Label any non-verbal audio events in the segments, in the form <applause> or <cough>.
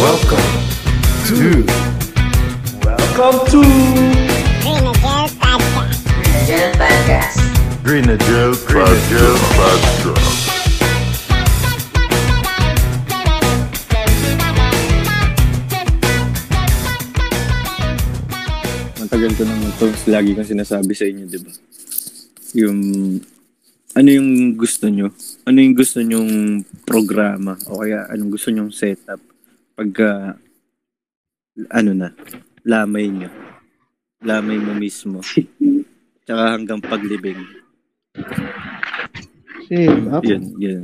Welcome to Welcome to Gel Podcast. Green Gel Podcast. Matagal ko nang ito, lagi kong sinasabi sa inyo, di ba? Yung, ano yung gusto nyo? Ano yung gusto nyong programa? O kaya, anong gusto nyong setup? Pagka, ano na, lamay nyo. Lamay mo mismo. Tsaka hanggang paglibing. Same. Ako. Yun, yun.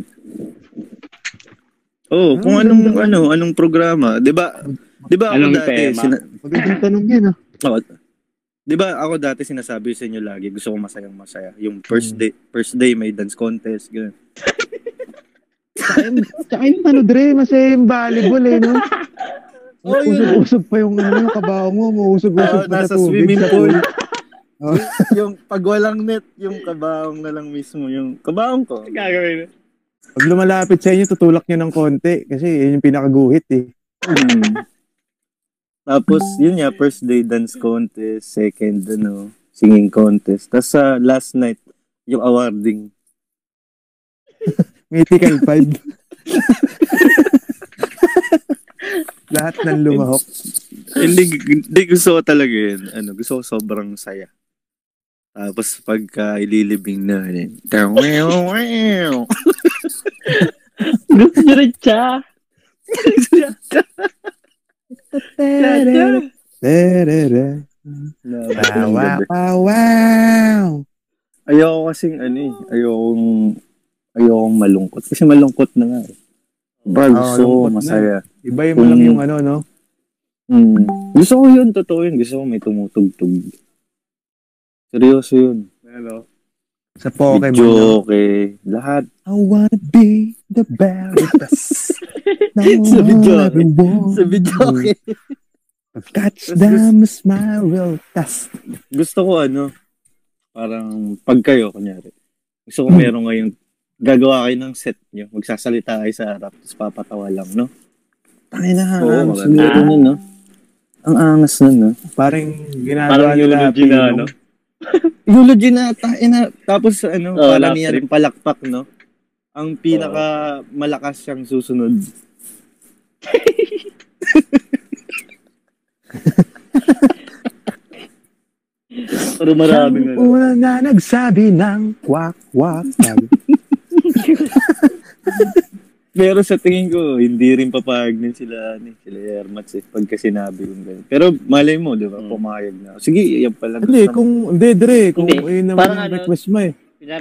Oh, kung anong ano, anong programa, 'di ba? 'Di ba ako Anong dati tema? sina- Magandang tanong yan ah. Oo. 'Di ba ako dati sinasabi sa inyo lagi, gusto ko masayang masaya. Yung first Hmm. day, first day may dance contest, ganun. Tsaka yung ano, Dre, masaya yung volleyball eh, no? <laughs> Oh. Usog-usog pa yung ano, yung kabaho mo, Oo, mausog-usog pa nasa sa tubig. swimming pool. Oh. <laughs> yung pag walang net, yung kabaong na lang mismo, yung kabaong ko. Gagawin. Pag lumalapit sa inyo, tutulak nyo ng konti kasi yun yung pinakaguhit eh. Hmm. Tapos, yun nga, first day dance contest, second, ano, singing contest. Tapos sa last night, yung awarding. <laughs> Mythical 5. <laughs> Lahat ng lumahok. hindi, hindi gusto ko talaga yun. Ano, gusto ko sobrang saya. Tapos pagka ililibing na, wow, wow. Gusto nyo rin siya. Wow, wow, wow, wow. Ayoko kasing ano eh, ayokong, ayokong malungkot. Kasi malungkot na nga eh. Bro, Oo, gusto ko malungkot na. masaya. Iba mo lang Mm. yung ano, no? Hmm. Gusto ko yun, totoo yun. Gusto ko may tumutugtog. Seryoso yun. Ano? Sa Pokemon. Video, okay. Lahat. I wanna be the <laughs> best. Sa video, Sa video, okay. Catch Tapos them a smile real fast. Gusto ko ano, parang pag kayo, kunyari. Gusto ko Hmm. meron ngayong gagawa kayo ng set nyo. Magsasalita kayo sa harap, tapos papatawa lang, no? Tangin na, Oo, ang maganda. siguro nun, no? Ang angas nun, no? Parang ginagawa Parang nila eulogy na, pinong- ano? <laughs> Eulogy na, ina, tapos ano, Oo, parang laugh yan, trip. palakpak, no? Ang pinaka malakas siyang susunod. Pero maraming Siyang ano. una na nagsabi ng kwak kwak. Sabi, <laughs> Pero sa tingin ko, hindi rin papayag din sila, eh, sila Ermats eh, pagka sinabi yung ganun. Pero malay mo, di ba, Hmm. pumayag na. Sige, yan pala. Hindi, gusto mo. kung, hindi, Dre, kung Hindi. yun naman Parang ang ano, request mo eh.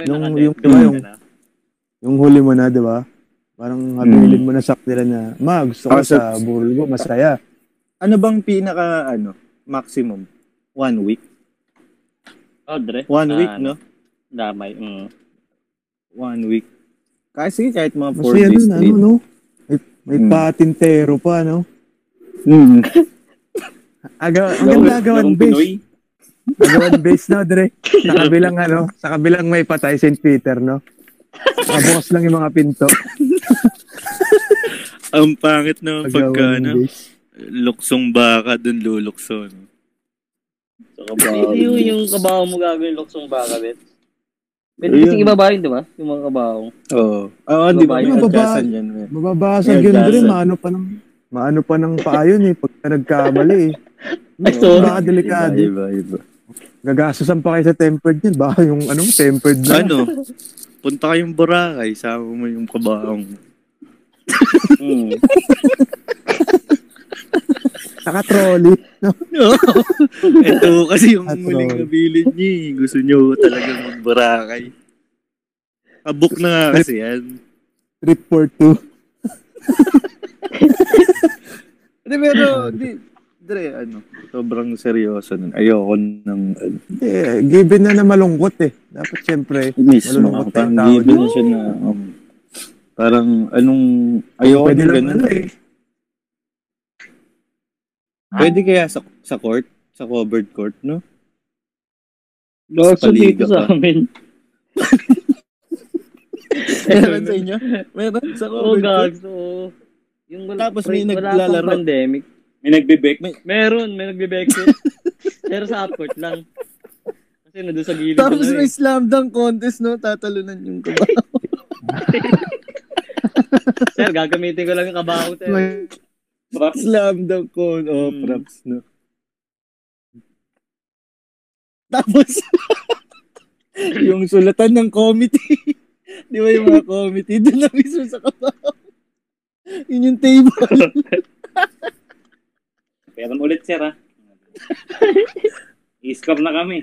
Nung- naka- yung- yung- na. Yung huli mo na, di ba? Parang habilin mo na sa kanila na, ma, gusto ko Ah, so- sa burol ko, masaya. Ano bang pinaka, ano, maximum? One week? Oh, Dre. One Ah, week, ano, no? Damay. Mm. One week. Kasi kahit mga four Masaya days nun, ano, no? May, may Hmm. patintero pa, no? Hmm. Aga, ang ganda agawan base. Agawan base, no, Dre? Sa kabilang, ano, sa kabilang may patay, St. Peter, no? Nakabukas lang yung mga pinto. <laughs> Ang pangit naman pagka, ano, base. luksong baka dun lulukso, no? So, kabaho. Yung, yung kabaho mo gagawin luksong baka, bet. Pwede Ayun. kasi ibaba yun, di ba? Yung mga kabaho. Oo. Oo, di ba? Adjustan yan. eh. Mababasag yun, Dre. Maano pa ng, maano pa ng paa yun, eh. Pagka nagkamali, eh. <laughs> Ay, sorry. Baka delikado. Iba, iba, iba. Pa kayo sa tempered yun. Baka yung, ano, tempered na. Ano? Punta kayong Boracay, sama mo yung kabaong. <laughs> Mm. <laughs> Saka trolley. <laughs> Ito kasi yung At muling nabilin niya. eh. Gusto niyo talaga mag-Boracay. Kabook na nga kasi yan. Trip for two. Hindi, pero, di, Dre, ano, sobrang seryoso nun. Ayoko ng, Eh, given na na malungkot, eh. Dapat, syempre, mismo. Malulungkot Parang na given dun. siya na, um, parang, anong, ayoko ng ganun. ano, eh. Pwede kaya sa, sa court? Sa covered court, no? Paliga dito sa amin. <laughs> Meron sa inyo? Meron sa covered court? gags. Oo. Yung wala, Tapos may wala naglalaro. pandemic. May nagbe-bake. May, Meron, may nagbe-backflip. <laughs> Pero sa upcourt lang. Kasi nandun sa gilid. tapos na may eh. slam dunk contest, no? Tatalunan yung kabaho. <laughs> Sir, gagamitin ko lang yung kabaho. Sir. May- Props. slam dunk con. Oh, Hmm. props, no? Tapos, <laughs> yung sulatan ng committee. <laughs> Di ba yung mga committee? <laughs> Doon na mismo sa kabaho. Yun yung table. Pero ulit, sir, ha? I-score na kami.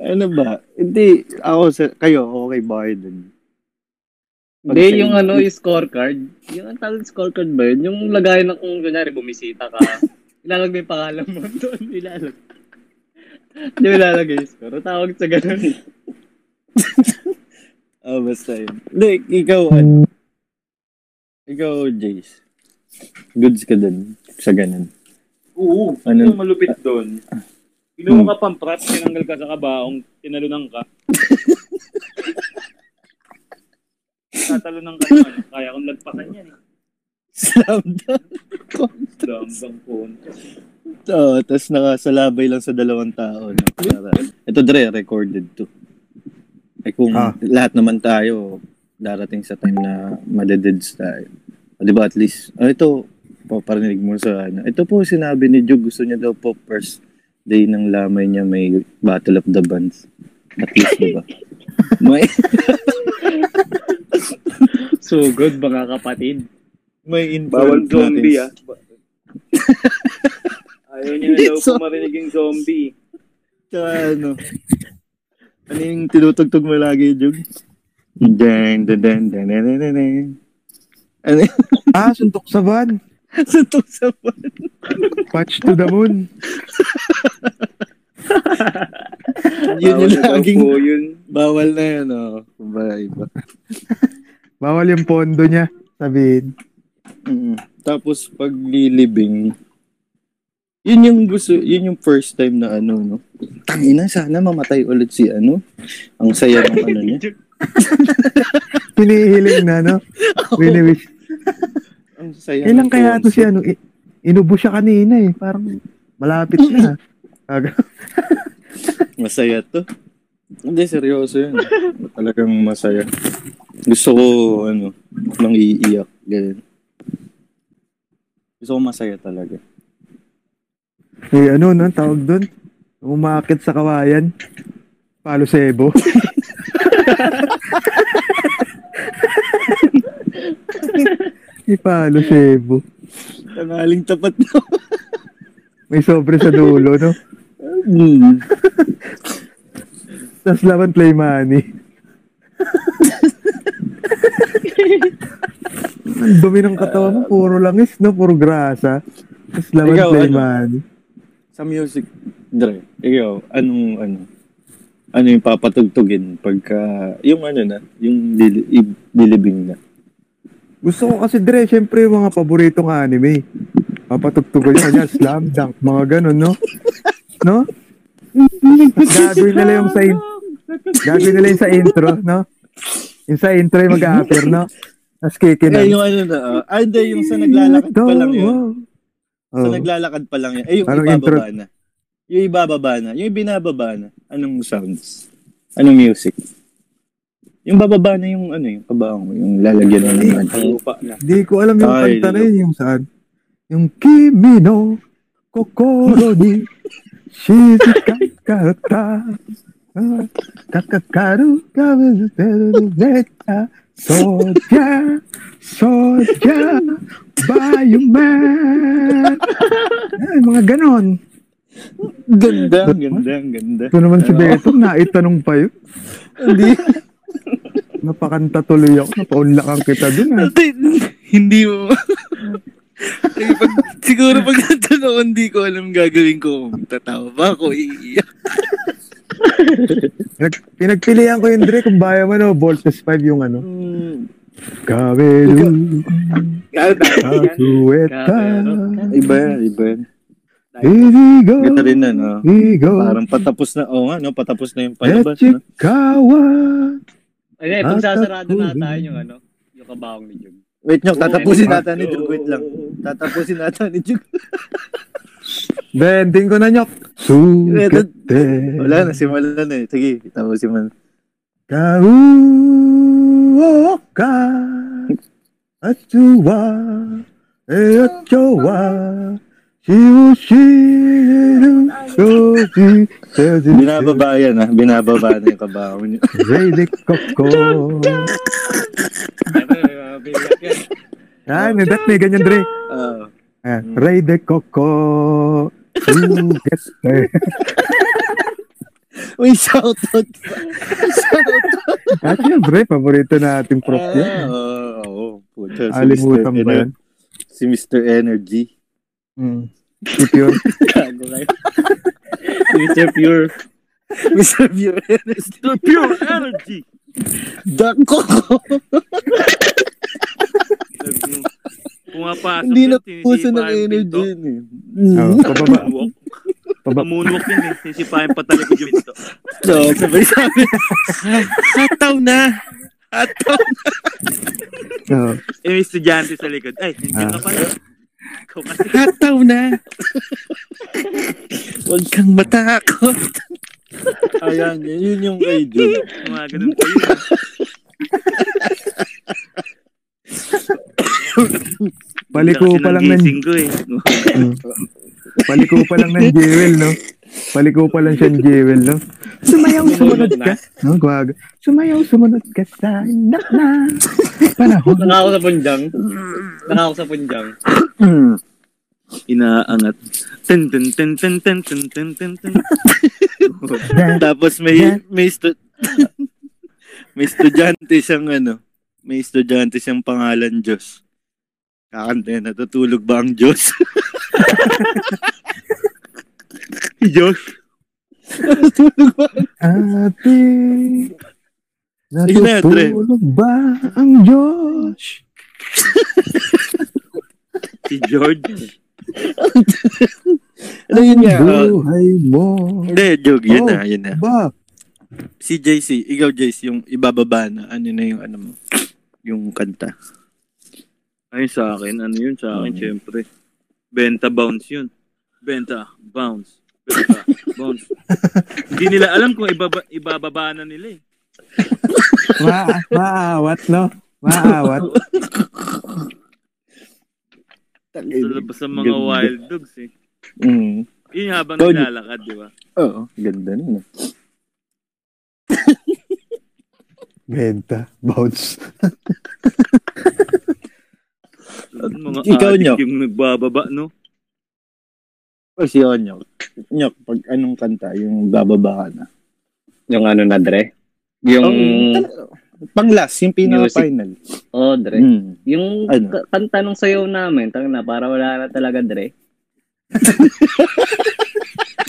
ano ba? Hindi, ako, sa, kayo, okay ba kayo dun? Hindi, yung ano, yung scorecard. Yung ang tawag scorecard ba yun? Yung lagay na kung kunyari bumisita ka, <laughs> ilalagay yung pangalan mo doon. Ilalagay. Hindi mo ilalagay yung score. Ang Tawag sa ganun. Oh, <laughs> basta yun. Hindi, ikaw, ano? Ikaw, Jace. Goods ka dun sa ganun. Oo. Ano? Ano? Yung malupit doon. Kinuha ka pang props, tinanggal ka sa kabaong, tinalunan ka. <laughs> Tatalunan ka naman. Kaya kong lagpasan yan eh. Slam dunk. Dambang phone. Oo, tapos nakasalabay lang sa dalawang tao. No? Para, ito, Dre, recorded to. Eh kung Ah. lahat naman tayo, darating sa time na madededs tayo. O, di ba, at least, oh, ito, po, parinig mo sa ano. Ito po, sinabi ni Jug, gusto niya daw po first day ng lamay niya may Battle of the Bands. At least, di ba? <laughs> <laughs> may, <laughs> So good, mga kapatid. may Bawal involved zombie ah. <laughs> Ayaw niya na daw So- kung marinig yung zombie. Tsaka ano, ano yung tinutugtog mo lagi, Jug? Dan, dan, dan, dan, dan, dan, dan, dan. Ano yung Ah, suntok sa van. <laughs> suntok sa pan? Patch to the moon. Yun yung Bawal laging, po yun. bawal na yun, oh. Iba, iba. Bawal yung pondo niya. Sabihin. Mm. Tapos, pag lilibing, yun yung gusto, yun yung first time na ano, no? Tangina, sana mamatay ulit si ano. Ang saya ng ano niya. <laughs> Pinihiling na, no? <laughs> Wini-wish. Ang saya Kailan kaya to si ano? Inubo siya kanina eh. Parang malapit na. Aga- <laughs> Masaya to. Hindi, seryoso yun. Talagang masaya. Gusto ko, ano, nang iiyak. Ganyan. Gusto ko masaya talaga. Eh, ano, no? Tawag doon. Umakit sa kawayan. Palo sebo. <laughs> Ipalo sebo. Tangaling tapat na. May sobre sa dulo, no? Hmm. Tapos laban play money. Ang dumi ng katawan mo, puro langis, no? Puro grasa. Tapos laban Ikaw, play ano? Sa music, Dre, ikaw, anong, ano, ano yung papatugtugin pagka, yung ano na, yung lili, i- lilibing na. Gusto ko kasi, Dre, syempre yung mga paboritong anime. Papatugtugan nyo kanya, slam dunk, mga ganun, no? No? <laughs> Gagawin nila yung sa, gagawin nila yung sa intro, no? Yung sa intro yung mag-a-appear, no? Tapos kikinan. Eh, yung ano na, uh, ah, hindi, yung sa naglalakad pa lang yun. Sa Oh. naglalakad pa lang yun. Eh, yung Anong ibababa na. Yung ibababa na. Yung binababa na. Anong sounds? Anong music? Yung bababa na yung ano, yung kabaong, yung lalagyan mo ng. Lupa na. Di ko alam yung Ay, kanta na yun, yung saan. Yung Kimi no Kokoro ni <laughs> Shizukata Kakakaru Kawazuteru Zeta Soja Soja Bayuman Ay, mga ganon. Ganda, ang ganda, ang ganda. Ito naman si Beto, naitanong pa yun. Hindi, Napakanta tuloy ako. Napaunlakan kita dun. ah. hindi mo. Eh, pag, siguro pag ako, hindi ko alam gagawin ko. Tatawa ba ako? Iiyak. <laughs> Pinag- pinagpilian ko yun, Dre, kung baya mo, no, Voltes 5 yung ano. Hmm. Kabelu, yan. kasueta, Iba yan, iba yan. Irigo, Ganda rin na, no? Irigo, Parang patapos na, oo nga, no? Patapos na yung palabas, no? Echikawa, Ay, pag sasarado na tayo yung ano, yung kabaong ni Jug. Wait nyo, tatapusin Oo, natin ni Jug. Wait lang. Tatapusin natin ni Jug. <laughs> Bending ko na nyo. Sugete. Wala na, simulan na eh. Sige, tapos simulan. Kauoka Atsuwa E atsuwa Shiushiru Shoji Binababa yan ha. Binababa na yung kabaho niyo. Relic Coco. Ah, may bet may ganyan, Dre. Uh, Ray de Coco. Mm, yes, sir. <laughs> May shoutout pa. shoutout. At paborito na ating prop uh, yan. Oo. Oh, oh, si Alimutan ba yan? Si Mr. Energy. Mm. Si Pure. si Mr. Pure. Mr. Pure Energy. Mr. Pure Energy. Dako. Pumapasok Hindi na puso ng energy yun eh. Oh, pababa. Pababa. Moonwalk yun eh. Sisipahin pa talaga yung pinto. <laughs> So, sabay sabi, hataw na. Hataw. Oh. Eh, may estudyante sa likod. Ay, nandiyan ka pala. Hataw na. Huwag kang matakot. Ayan, yun, yun yung Jun. Mga ganun pa yun. <laughs> Paliko pa lang ng ko eh. <laughs> Paliko pa lang ng jewel, no? Paliko pa lang siya ng jewel, no? Sumayaw, sumunod ka. No, guwag. Sumayaw, sumunod ka sa anak na. Panahon. Naka ako sa punjang. Naka ako sa punjang. Inaangat. Ten, ten, ten, ten, ten, ten, ten, ten, ten. <laughs> Tapos may, may, stu- <laughs> may estudyante siyang ano, may estudyante siyang pangalan Diyos. Kakanta yan, natutulog ba ang Diyos? <laughs> Diyos? natutulog ba? Ate, Sige na, Dre. natutulog ba ang Diyos? <laughs> Si George. Ano yun nga? Buhay mo. Hindi, joke, yun Oh. na, yun na. Ba? Si JC, ikaw JC, yung ibababa na, ano na yung ano mo, yung kanta. Ay, sa akin, ano yun sa akin, Mm. syempre. Benta bounce yun. Benta, bounce. Benta, <laughs> bounce. Hindi nila alam kung ibaba, ibababa na nila eh. Ma maawat, no? Maawat. Sa labas ng mga Ganda. wild dogs eh. Mm. Yun habang Ikaw, naglalakad, di ba? Oo, ganda nun. <laughs> Benta. Bounce. <laughs> Mga Ikaw, Nyok. yung nagbababa, no? O si Onyok. Nyok, pag anong kanta, yung bababa ka na. Yung ano na, Dre? Yung... Ang- pang last, yung pinaka-final. Oh, Dre. Mm. Yung Ano? ka- kanta nung sayaw namin, tang na, para wala na talaga, Dre. <laughs>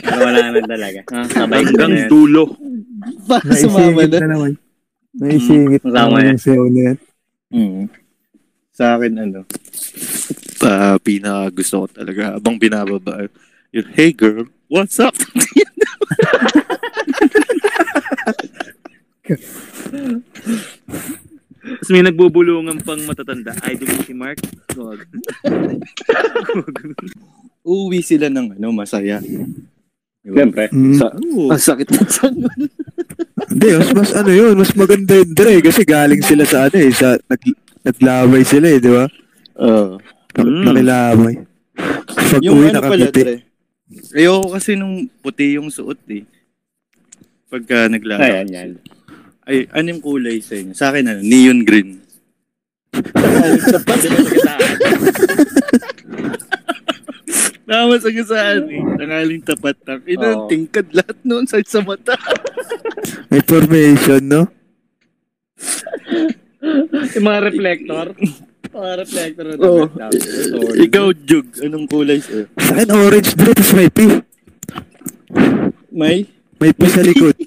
para wala na talaga. Ah, sabay ko na Hanggang yan. dulo. Para sumama Naisingit na. na naman. Naisingit na Kasama naman yan. yung sayo na yan. Mm. Sa akin, ano, pa pinaka gusto ko talaga habang binababa yung hey girl what's up Tapos may nagbubulungan pang matatanda. Idol mo si Mark. Wag. uuwi sila ng ano masaya Diba? Siyempre. Mm. sa ang sakit na sa Hindi, mas, mas ano yun, mas maganda yun, Dre, kasi galing sila sa ano eh, sa, nag, naglamay sila eh, di ba? uh, Nak- Mm. Nakilamay. Pag yung uwi, ano pala. Dre ayoko kasi nung puti yung suot eh pagka naglalaro Ayan, yan. ay ano yung kulay sa inyo sa akin ano neon green <laughs> Tama sa gasaan eh. Tangaling tapat na. Ina, Oo. tingkad lahat noon sa sa mata. May formation, no? <laughs> <laughs> Yung mga reflector. mga reflector na reflector. Ikaw, Jug, anong kulay sa'yo? Sa akin, orange, Dre, tapos may P. May? May P sa likod. <laughs>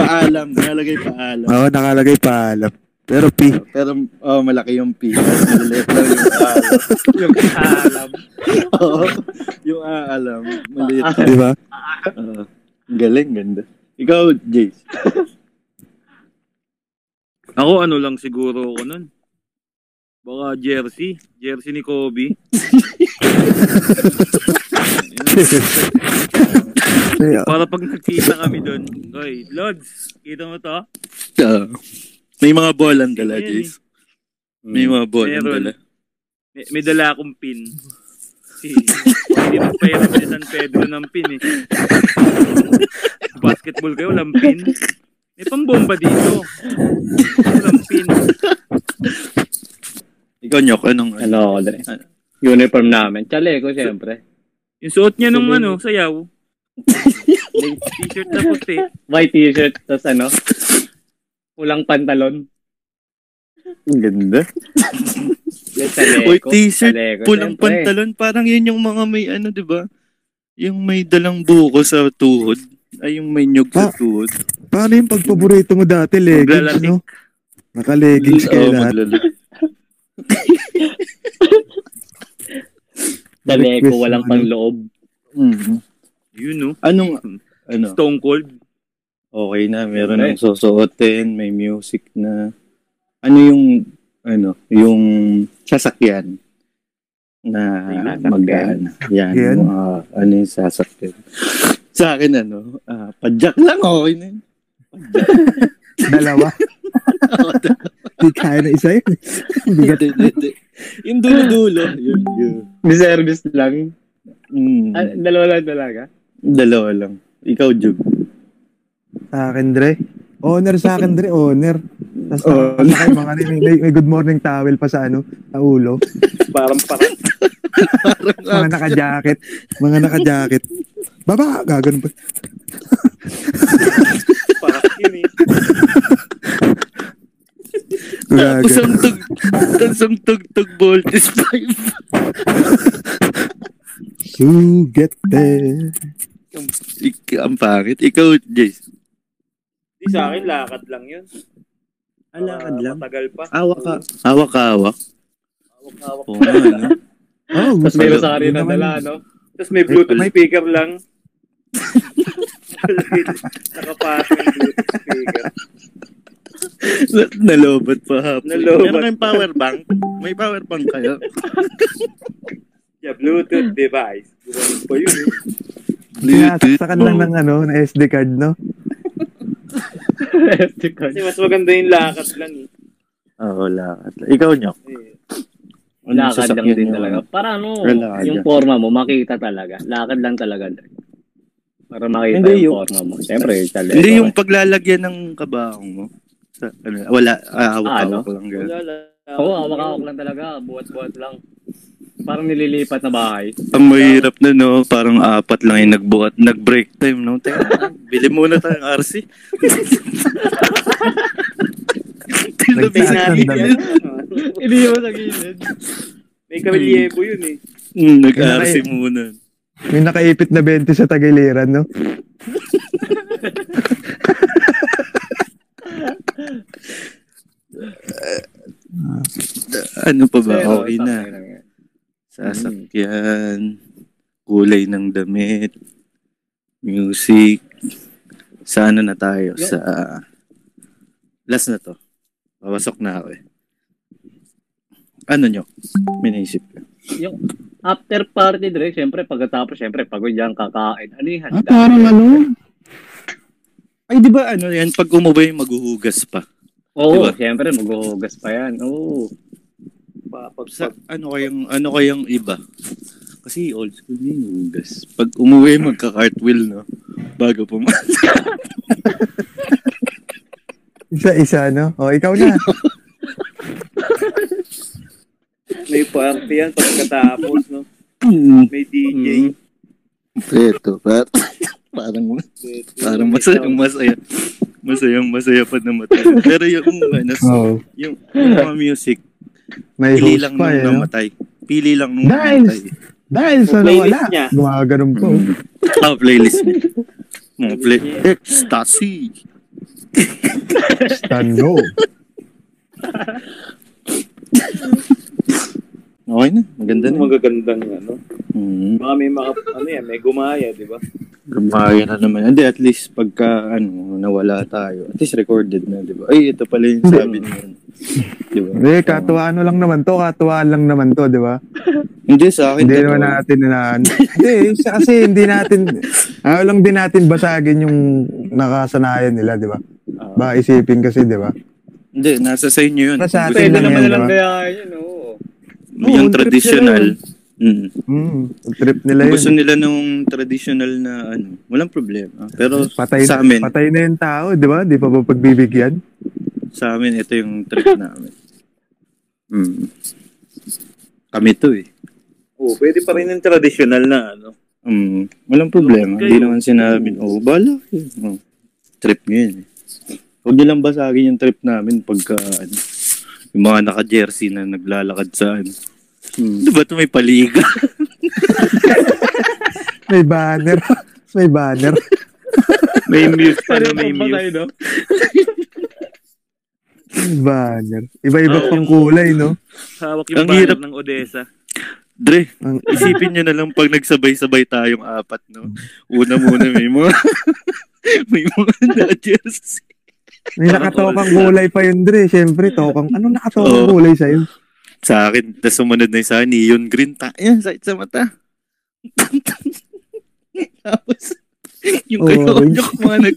Paalam. Nalagay paalam. Oo, nakalagay paalam. Pero P. Pero, oh, malaki yung P. Maliit lang yung paalam. Yung alam. Oo. yung aalam. Maliit. Di ba? Oo. Galing, ganda. Ikaw, Jace. <laughs> Ako ano lang siguro ako nun. Baka jersey. Jersey ni Kobe. <laughs> Para pag nagkita kami doon. Oy, Lods, kita mo to? Ah. may mga bolang dala, Ayan, Jace. May mga bolang Meron. dala. May, may dala akong pin. Si, hindi magpahirap si San Pedro ng pin eh. <laughs> Basketball kayo, walang pin. May pambomba dito. Walang pin. Ikaw, Nyok, anong ano? Ano ako, Dre? Uniform namin. Chaleco, syempre. Yung suot niya nung ano, sayaw. T-shirt na puti. White t-shirt, tapos ano, pulang pantalon. Ang ganda. Chaleco. White t-shirt, chaleco, pulang pantalon. Parang yun yung mga may ano, di ba? Yung may dalang buko sa tuhod. Ay, yung may nyug sa tuhod. paano yung pagpaborito mo dati, leggings, Maglalatik. no? Naka-leggings kayo Oo, lahat. <laughs> Request walang ano? panloob. Mhm. Yun no. Anong, ano? Stone Cold. Okay na, meron Okay. ng susuotin, may music na. Ano yung, ano, yung sasakyan na mag-ano. Yan, Yan. mga, ano yung sasakyan. Sa akin, ano, ah, padyak lang, okay na yun. <laughs> Dalawa. Di kaya na isa yun. Bigat. Hindi, hindi, hindi. Yung dulo-dulo, yun, yun. May service lang. Mm, Ah, dalawa lang talaga. dalawa lang. Ikaw, Jug. Sa akin, Dre. Owner sa akin, Dre. Owner. Tapos Oh. nakasakay, mga, may, may, may good morning towel pa sa ano, sa ulo. Parang parang. <laughs> Mga naka-jacket. Mga naka-jacket. Baba, gagano pa. Parang yun eh. <laughs> Tapos Gagano. ang tug, tapos ang tug-tug voltage pipe. To get there. Ik- ang pangit. Ikaw, Jace. Di sa akin, lakad lang yun. Alakad Ah, lang. Matagal pa. Hawak ka. Hawak ka, hawak. Hawak-hawak. Oo nga, ano? <laughs> Oh, Tapos Ano? rosaryo Yun na dala, no? Tapos may Bluetooth May- speaker lang. <laughs> Nakapasok yung Bluetooth speaker. Na- Nalobat pa hapon. Nalobat Meron kayong power bank? May power bank kayo? Yeah, Bluetooth device. Gumawa pa yun eh. Sinasaksakan lang ng ano, na SD card, no? <laughs> Kasi mas maganda yung lakad lang eh. Oo, lakad. Ikaw, Nyok. Eh, Lakad lang din yung- talaga. Para ano, Lakad yung forma mo, makita talaga. Lakad lang talaga. Para makita Hindi, yung, yung- forma mo. Siyempre, chaleco. Hindi yung paglalagyan ng kabahong mo. Sa, ano, wala, ah, hawak-hawak lang. wala Ganun. lang. Oo, hawak-hawak lang talaga. Buhat-buhat lang. Parang nililipat na bahay. Ang mahirap na, no? Parang apat lang yung nagbuhat. Nag-break time, no? Teka, <laughs> bili muna tayong RC. <laughs> Damit. Hindi mo sa gilid. May kamilyebo yun eh. Mm, nag-RC muna. May nakaipit na 20 sa tagiliran, no? <laughs> Ano pa ba? Okay na. Sasakyan, kulay ng damit, music. Sa ano na tayo? Sa last na to. Papasok na ako eh. Ano nyo? May naisip ka. Yung after party, Dre, siyempre, pagkatapos, siyempre, pagod yan, kakain. Ano yung Ah, handa? parang ano? Ay, di ba ano yan? Pag umuwi, maghuhugas pa. Oo, Diba? siyempre, maghuhugas pa yan. Oo. Sa, ano kayang, ano kayang iba? Kasi old school na yung hugas. Pag umuwi, magka-cartwheel, no? Bago pumasok. <laughs> Isa-isa, no? O, ikaw na. <laughs> May party yan pagkatapos, no? May DJ. Mm. Ito, par parang, parang masayang masaya. Masayang masaya pa na matay. Pero yung, ano, <laughs> Oo. yung, yung mga music, May pili lang pa, nung eh, namatay. Pili lang nung Nice! namatay. Dahil sa Playlist nawala, niya. gumaganon po. <laughs> Ah, playlist niya. Mga play. Ecstasy. Stano. Okay na. Maganda na. Magagandang ano. Mm. Baka may mga, ano yan, may gumaya, di ba? Gumaya na naman. Hindi, at least pagka, ano, nawala tayo. At least recorded na, di ba? Ay, ito pala yung sabi niyo. Di ba? Hindi, katuwa ano lang naman to, katuwaan lang naman to, di ba? Hindi, sa akin. Hindi totoo. naman natin na, hindi, siya kasi hindi natin, ayaw lang din natin basagin yung nakasanayan nila, di ba? Ba, isipin kasi, di ba? hindi, nasa sa inyo yun. Nasa atin Pwede lang naman diba? kaya yun, oo. yung traditional. Mm. Hmm, trip nila yun. Gusto nila nung traditional na ano, walang problema. Pero patay, sa amin, patay na yung tao, di ba? Di pa ba pagbibigyan? sa amin, ito yung trip namin. Mm. Kami to eh. Oo, pwede pa rin yung traditional na ano. Mm. Walang problema. Hindi naman sinabi, oh, bala. kayo." Oh. Trip nyo yun eh. Huwag nyo lang basagin yung trip namin pagka, ano, yung mga naka-jersey na naglalakad sa, ano. Hmm. Di ba ito may paliga? <laughs> May banner. may banner. May mute pa na may tayo, no? Banner. Iba-iba Oo. pang kulay, no? Hawak yung Ang banner hirap. ng Odessa. Dre, Ang- isipin nyo na lang pag nagsabay-sabay tayong apat, no? Una muna may mga, <laughs> may mga na-jersey. May nakatokang kulay pa yun, Dre. Siyempre, tokang. Ano nakatokang Oo. kulay sa'yo? Sa akin, tapos sumunod na yung sa neon green. Ta yan, sakit sa mata. <laughs> Tapos, yung kay Orange. Onyok, mga nag,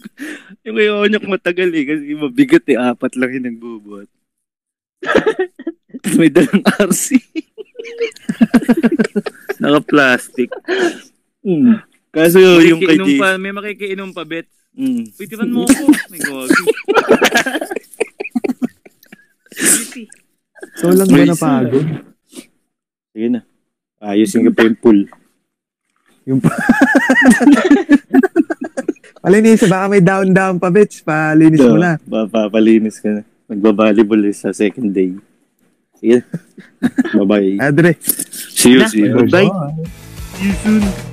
yung kay Onyok matagal eh, kasi mabigat eh, apat lang yung nagbubuhat. <laughs> May dalang RC. <laughs> Naka-plastic. Mm. Kaso yung kay Makikiinom J. pa, may makikiinom pa, bet. Mm. Pitiran mo ako. <laughs> May gagi. Beauty. <laughs> Ikaw lang ba napagod? Sige na. Ayusin ka pa yung pool. Yung pa... <laughs> Palinis, baka may down-down pa, bitch. Palinis mo na. Papapalinis ka na. Magbabalibol sa second day. Sige. Bye-bye. Adre. See you, see you. Bye. Bye. See you soon.